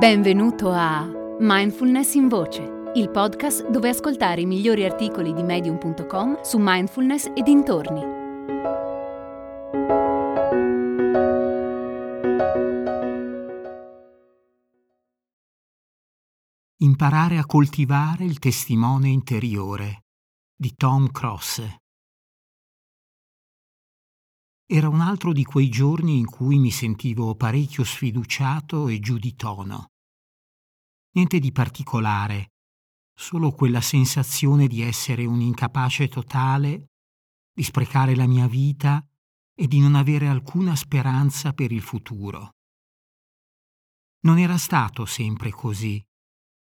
Benvenuto a Mindfulness in Voce, il podcast dove ascoltare i migliori articoli di medium.com su mindfulness e dintorni. Imparare a coltivare il testimone interiore di Tom Cross. Era un altro di quei giorni in cui mi sentivo parecchio sfiduciato e giù di tono. Niente di particolare, solo quella sensazione di essere un incapace totale, di sprecare la mia vita e di non avere alcuna speranza per il futuro. Non era stato sempre così,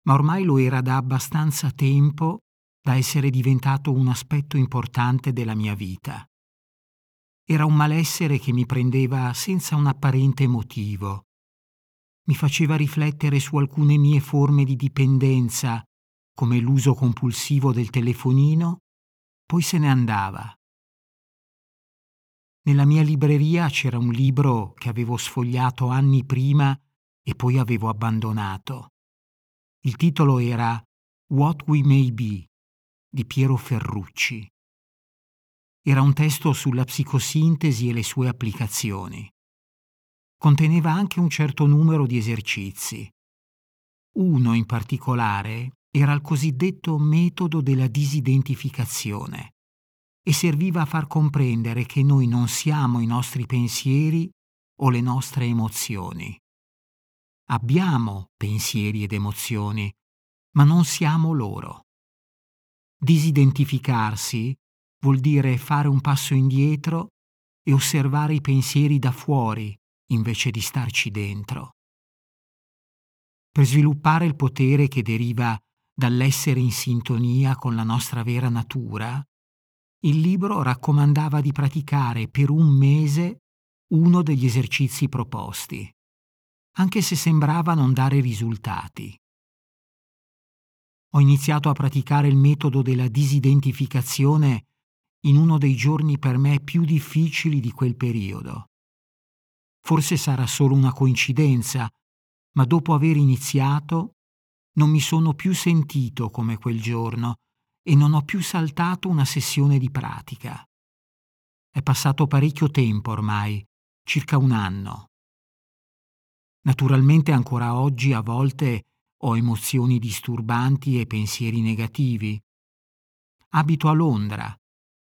ma ormai lo era da abbastanza tempo da essere diventato un aspetto importante della mia vita. Era un malessere che mi prendeva senza un apparente motivo. Mi faceva riflettere su alcune mie forme di dipendenza, come l'uso compulsivo del telefonino, poi se ne andava. Nella mia libreria c'era un libro che avevo sfogliato anni prima e poi avevo abbandonato. Il titolo era What We May Be di Piero Ferrucci. Era un testo sulla psicosintesi e le sue applicazioni. Conteneva anche un certo numero di esercizi. Uno in particolare era il cosiddetto metodo della disidentificazione e serviva a far comprendere che noi non siamo i nostri pensieri o le nostre emozioni. Abbiamo pensieri ed emozioni, ma non siamo loro. Disidentificarsi vuol dire fare un passo indietro e osservare i pensieri da fuori invece di starci dentro. Per sviluppare il potere che deriva dall'essere in sintonia con la nostra vera natura, il libro raccomandava di praticare per un mese uno degli esercizi proposti, anche se sembrava non dare risultati. Ho iniziato a praticare il metodo della disidentificazione in uno dei giorni per me più difficili di quel periodo. Forse sarà solo una coincidenza, ma dopo aver iniziato non mi sono più sentito come quel giorno e non ho più saltato una sessione di pratica. È passato parecchio tempo ormai, circa un anno. Naturalmente ancora oggi a volte ho emozioni disturbanti e pensieri negativi. Abito a Londra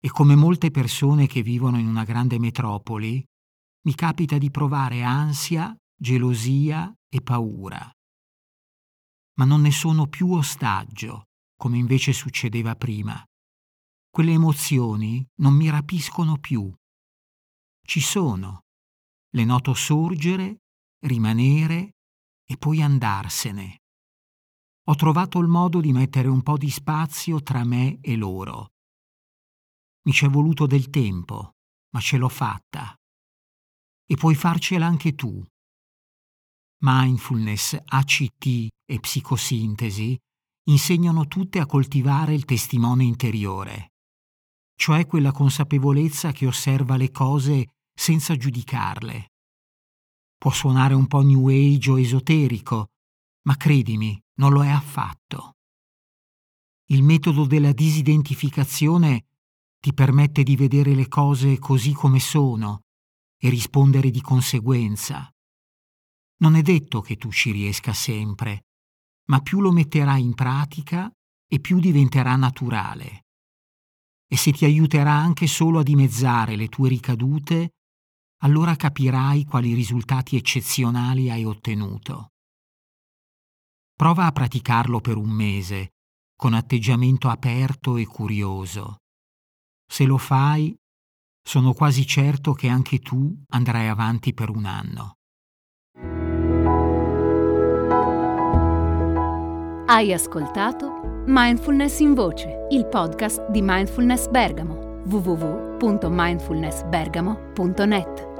e come molte persone che vivono in una grande metropoli, mi capita di provare ansia, gelosia e paura. Ma non ne sono più ostaggio, come invece succedeva prima. Quelle emozioni non mi rapiscono più. Ci sono, le noto sorgere, rimanere e poi andarsene. Ho trovato il modo di mettere un po' di spazio tra me e loro mi ci è voluto del tempo, ma ce l'ho fatta. E puoi farcela anche tu. Mindfulness, ACT e psicosintesi insegnano tutte a coltivare il testimone interiore, cioè quella consapevolezza che osserva le cose senza giudicarle. Può suonare un po' new age o esoterico, ma credimi, non lo è affatto. Il metodo della disidentificazione ti permette di vedere le cose così come sono e rispondere di conseguenza. Non è detto che tu ci riesca sempre, ma più lo metterai in pratica e più diventerà naturale. E se ti aiuterà anche solo a dimezzare le tue ricadute, allora capirai quali risultati eccezionali hai ottenuto. Prova a praticarlo per un mese, con atteggiamento aperto e curioso. Se lo fai, sono quasi certo che anche tu andrai avanti per un anno. Hai ascoltato Mindfulness in Voce, il podcast di Mindfulness Bergamo www.mindfulnessbergamo.net